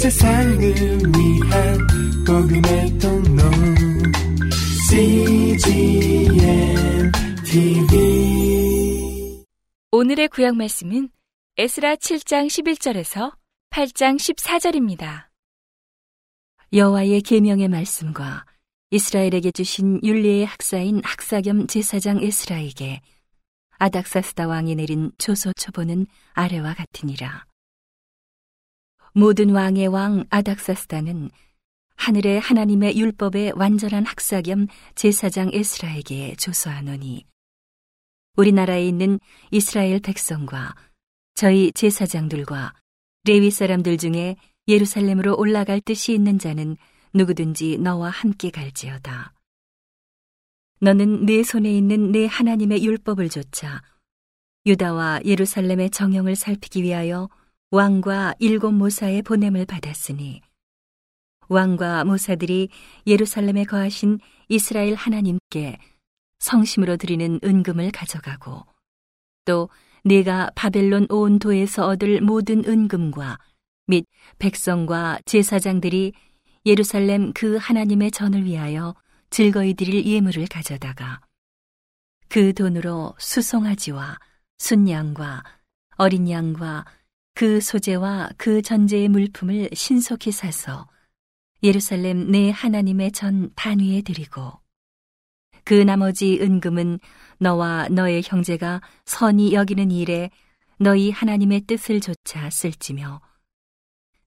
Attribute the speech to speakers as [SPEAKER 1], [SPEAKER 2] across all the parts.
[SPEAKER 1] 세상을 위한 복음의 통로 CGM TV
[SPEAKER 2] 오늘의 구약 말씀은 에스라 7장 11절에서 8장 14절입니다. 여호와의 계명의 말씀과 이스라엘에게 주신 율리의 학사인 학사 겸 제사장 에스라에게 아닥사스다 왕이 내린 조서 초보는 아래와 같으니라. 모든 왕의 왕 아닥사스다는 하늘의 하나님의 율법의 완전한 학사 겸 제사장 에스라에게 조서하노니 우리나라에 있는 이스라엘 백성과 저희 제사장들과 레위 사람들 중에 예루살렘으로 올라갈 뜻이 있는 자는 누구든지 너와 함께 갈지어다. 너는 내 손에 있는 내 하나님의 율법을 조차 유다와 예루살렘의 정형을 살피기 위하여 왕과 일곱 모사의 보냄을 받았으니 왕과 모사들이 예루살렘에 거하신 이스라엘 하나님께 성심으로 드리는 은금을 가져가고 또 네가 바벨론 온 도에서 얻을 모든 은금과 및 백성과 제사장들이 예루살렘 그 하나님의 전을 위하여 즐거이 드릴 예물을 가져다가 그 돈으로 수송아지와 순양과 어린 양과 그 소재와 그 전제의 물품을 신속히 사서 예루살렘 내 하나님의 전 단위에 드리고 그 나머지 은금은 너와 너의 형제가 선이 여기는 일에 너희 하나님의 뜻을 조차 쓸지며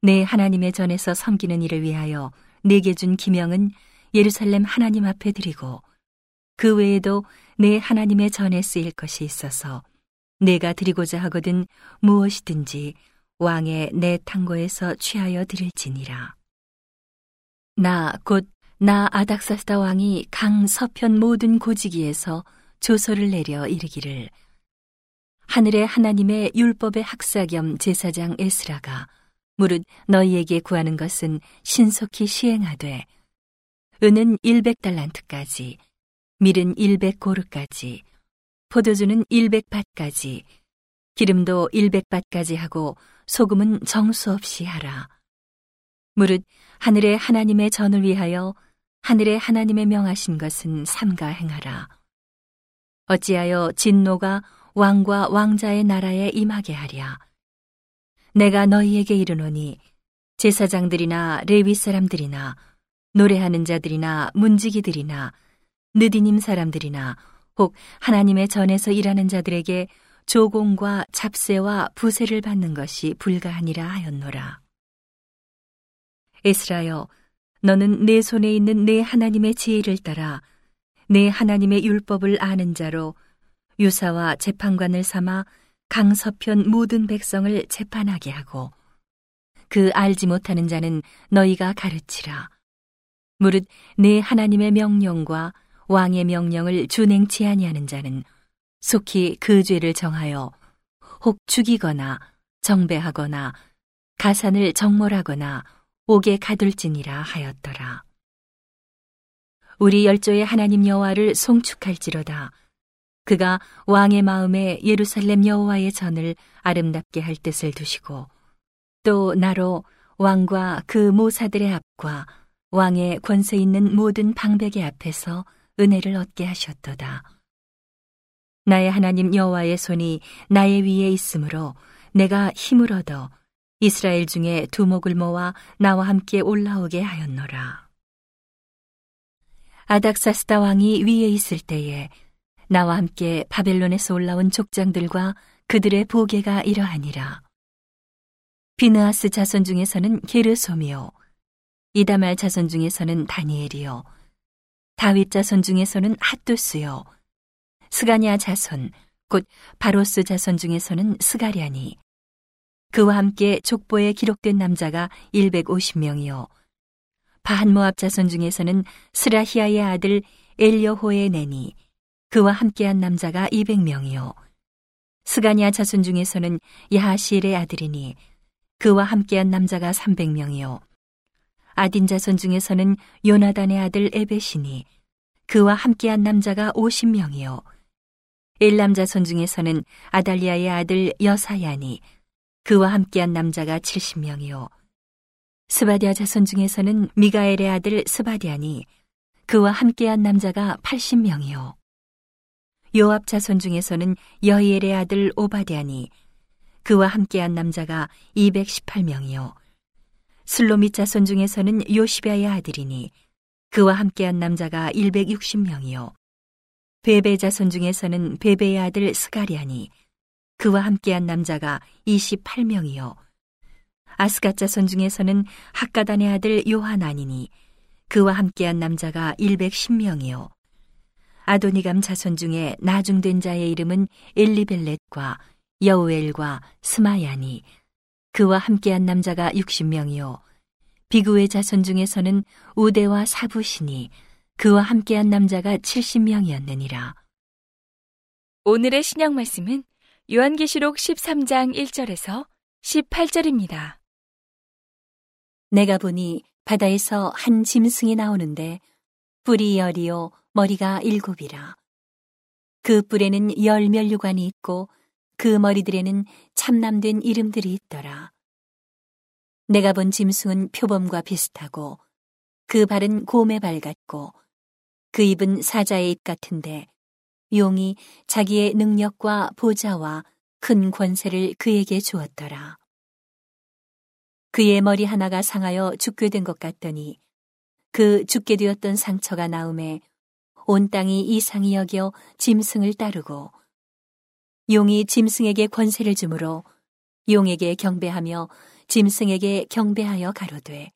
[SPEAKER 2] 내 하나님의 전에서 섬기는 일을 위하여 내게 준 기명은 예루살렘 하나님 앞에 드리고 그 외에도 내 하나님의 전에 쓰일 것이 있어서 내가 드리고자 하거든 무엇이든지 왕의 내 탕고에서 취하여 드릴지니라. 나 곧 나 아닥사스다 왕이 강 서편 모든 고지기에서 조서를 내려 이르기를 하늘의 하나님의 율법의 학사 겸 제사장 에스라가 무릇 너희에게 구하는 것은 신속히 시행하되 은은 100달란트까지 밀은 100고르까지 포도주는 100밭까지 기름도 100밭까지 하고 소금은 정수 없이 하라. 무릇 하늘의 하나님의 전을 위하여 하늘의 하나님의 명하신 것은 삼가 행하라. 어찌하여 진노가 왕과 왕자의 나라에 임하게 하랴? 내가 너희에게 이르노니 제사장들이나 레위 사람들이나 노래하는 자들이나 문지기들이나 느디님 사람들이나 혹 하나님의 전에서 일하는 자들에게 조공과 잡세와 부세를 받는 것이 불가하니라 하였노라. 에스라여, 너는 내 손에 있는 내 하나님의 지혜를 따라 내 하나님의 율법을 아는 자로 유사와 재판관을 삼아 강서편 모든 백성을 재판하게 하고 그 알지 못하는 자는 너희가 가르치라. 무릇 내 하나님의 명령과 왕의 명령을 준행치 아니하는 자는 속히 그 죄를 정하여 혹 죽이거나 정배하거나 가산을 정몰하거나 옥에 가둘지니라 하였더라. 우리 열조의 하나님 여호와를 송축할지로다. 그가 왕의 마음에 예루살렘 여호와의 전을 아름답게 할 뜻을 두시고 또 나로 왕과 그 모사들의 앞과 왕의 권세 있는 모든 방백의 앞에서 은혜를 얻게 하셨도다. 나의 하나님 여호와의 손이 나의 위에 있으므로 내가 힘을 얻어 이스라엘 중에 두목을 모아 나와 함께 올라오게 하였노라. 아닥사스다 왕이 위에 있을 때에 나와 함께 바벨론에서 올라온 족장들과 그들의 보계가 이러하니라. 비느하스 자손 중에서는 게르솜이요. 이다말 자손 중에서는 다니엘이요. 다윗 자손 중에서는 핫두스요. 스가냐 자손, 곧 바로스 자손 중에서는 스가랴니. 그와 함께 족보에 기록된 남자가 150명이요. 바한모압 자손 중에서는 스라히아의 아들 엘여호의 내니 그와 함께한 남자가 200명이요. 스가냐 자손 중에서는 야하실의 아들이니 그와 함께한 남자가 300명이요. 아딘 자손 중에서는 요나단의 아들 에베시니 그와 함께한 남자가 50명이요. 엘람 자손 중에서는 아달리아의 아들 여사야니 그와 함께한 남자가 70명이요. 스바디아 자손 중에서는 미가엘의 아들 스바디아니 그와 함께한 남자가 80명이요. 요압 자손 중에서는 여이엘의 아들 오바디아니 그와 함께한 남자가 218명이요. 슬로밋 자손 중에서는 요시비아의 아들이니 그와 함께한 남자가 160명이요. 베베 자손 중에서는 베베의 아들 스가리아니 그와 함께한 남자가 28명이요. 아스갓 자손 중에서는 학가단의 아들 요하나니니 그와 함께한 남자가 110명이요. 아도니감 자손 중에 나중된 자의 이름은 엘리벨렛과 여우엘과 스마야니 그와 함께한 남자가 60명이요. 비구의 자손 중에서는 우대와 사부시니 그와 함께한 남자가 70명이었느니라.
[SPEAKER 3] 오늘의 신약 말씀은 요한계시록 13장 1절에서 18절입니다.
[SPEAKER 2] 내가 보니 바다에서 한 짐승이 나오는데 뿔이 열이요 머리가 일곱이라. 그 뿔에는 열 면류관이 있고 그 머리들에는 참남된 이름들이 있더라. 내가 본 짐승은 표범과 비슷하고 그 발은 곰의 발 같고 그 입은 사자의 입 같은데 용이 자기의 능력과 보좌와 큰 권세를 그에게 주었더라. 그의 머리 하나가 상하여 죽게 된 것 같더니 그 죽게 되었던 상처가 나음에 온 땅이 이상히 여겨 짐승을 따르고 용이 짐승에게 권세를 주므로 용에게 경배하며 짐승에게 경배하여 가로되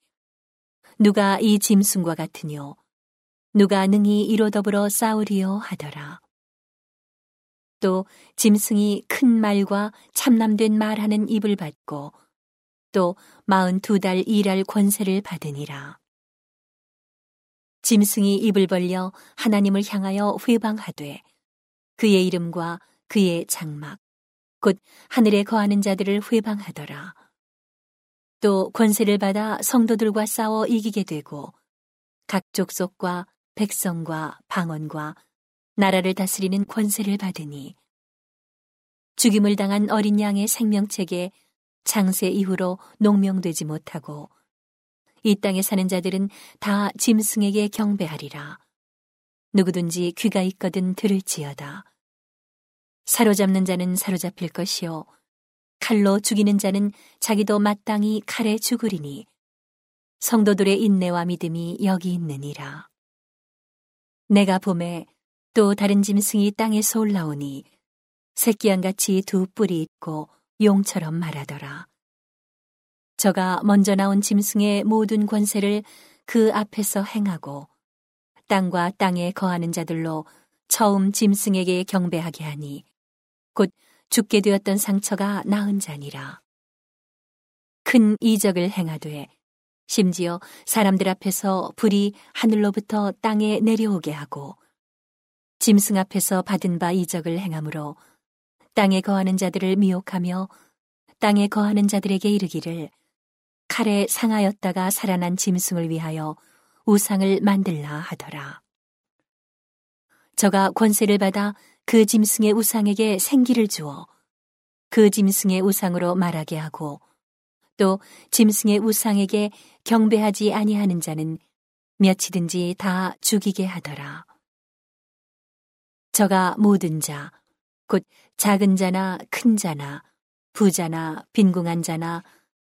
[SPEAKER 2] 누가 이 짐승과 같으뇨? 누가 능히 이로 더불어 싸우리요 하더라. 또 짐승이 큰 말과 참남된 말하는 입을 받고 또 마흔 두 달 일할 권세를 받으니라. 짐승이 입을 벌려 하나님을 향하여 회방하되 그의 이름과 그의 장막 곧 하늘에 거하는 자들을 회방하더라. 또 권세를 받아 성도들과 싸워 이기게 되고 각 족속과 백성과 방언과 나라를 다스리는 권세를 받으니 죽임을 당한 어린 양의 생명책에 장세 이후로 농명되지 못하고 이 땅에 사는 자들은 다 짐승에게 경배하리라. 누구든지 귀가 있거든 들을지어다. 사로잡는 자는 사로잡힐 것이요 칼로 죽이는 자는 자기도 마땅히 칼에 죽으리니 성도들의 인내와 믿음이 여기 있느니라. 내가 봄에 또 다른 짐승이 땅에서 올라오니 새끼양 같이 두 뿔이 있고 용처럼 말하더라. 저가 먼저 나온 짐승의 모든 권세를 그 앞에서 행하고 땅과 땅에 거하는 자들로 처음 짐승에게 경배하게 하니 곧 죽게 되었던 상처가 나은 자니라. 큰 이적을 행하되 심지어 사람들 앞에서 불이 하늘로부터 땅에 내려오게 하고 짐승 앞에서 받은 바 이적을 행함으로 땅에 거하는 자들을 미혹하며 땅에 거하는 자들에게 이르기를 칼에 상하였다가 살아난 짐승을 위하여 우상을 만들라 하더라. 저가 권세를 받아 그 짐승의 우상에게 생기를 주어 그 짐승의 우상으로 말하게 하고 또 짐승의 우상에게 경배하지 아니하는 자는 며치든지 다 죽이게 하더라. 저가 모든 자, 곧 작은 자나 큰 자나 부자나 빈궁한 자나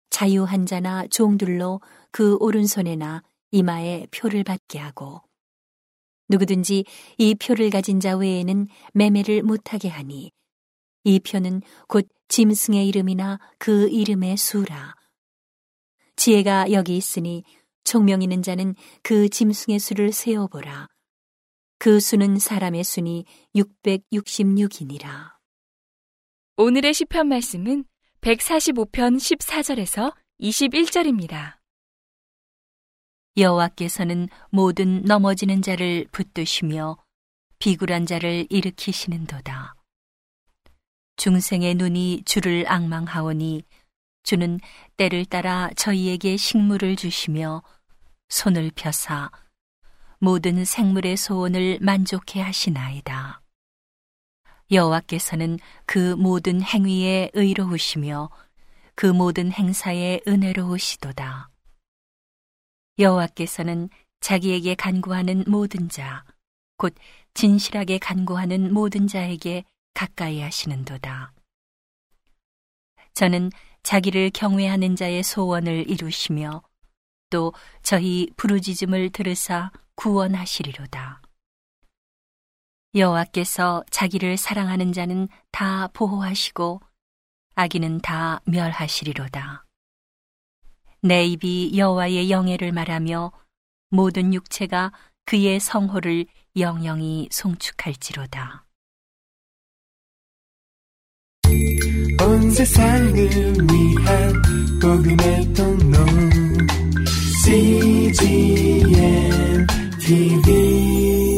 [SPEAKER 2] 자유한 자나 종들로 그 오른손에나 이마에 표를 받게 하고 누구든지 이 표를 가진 자 외에는 매매를 못하게 하니 이 표는 곧 짐승의 이름이나 그 이름의 수라. 지혜가 여기 있으니 총명 있는 자는 그 짐승의 수를 세어보라. 그 수는 사람의 수니 666이니라.
[SPEAKER 3] 오늘의 시편 말씀은 145편 14절에서 21절입니다.
[SPEAKER 2] 여호와께서는 모든 넘어지는 자를 붙드시며 비굴한 자를 일으키시는도다. 중생의 눈이 주를 악망하오니 주는 때를 따라 저희에게 식물을 주시며 손을 펴사 모든 생물의 소원을 만족해 하시나이다. 여호와께서는 그 모든 행위에 의로우시며 그 모든 행사에 은혜로우시도다. 여호와께서는 자기에게 간구하는 모든 자, 곧 진실하게 간구하는 모든 자에게 가까이 하시는도다. 저는 자기를 경외하는 자의 소원을 이루시며 또 저희 부르짖음을 들으사 구원하시리로다. 여호와께서 자기를 사랑하는 자는 다 보호하시고 악인은 다 멸하시리로다. 내 입이 여호와의 영예를 말하며 모든 육체가 그의 성호를 영영히 송축할지로다.
[SPEAKER 1] 온 세상을 위한 복음의 통로 CGM TV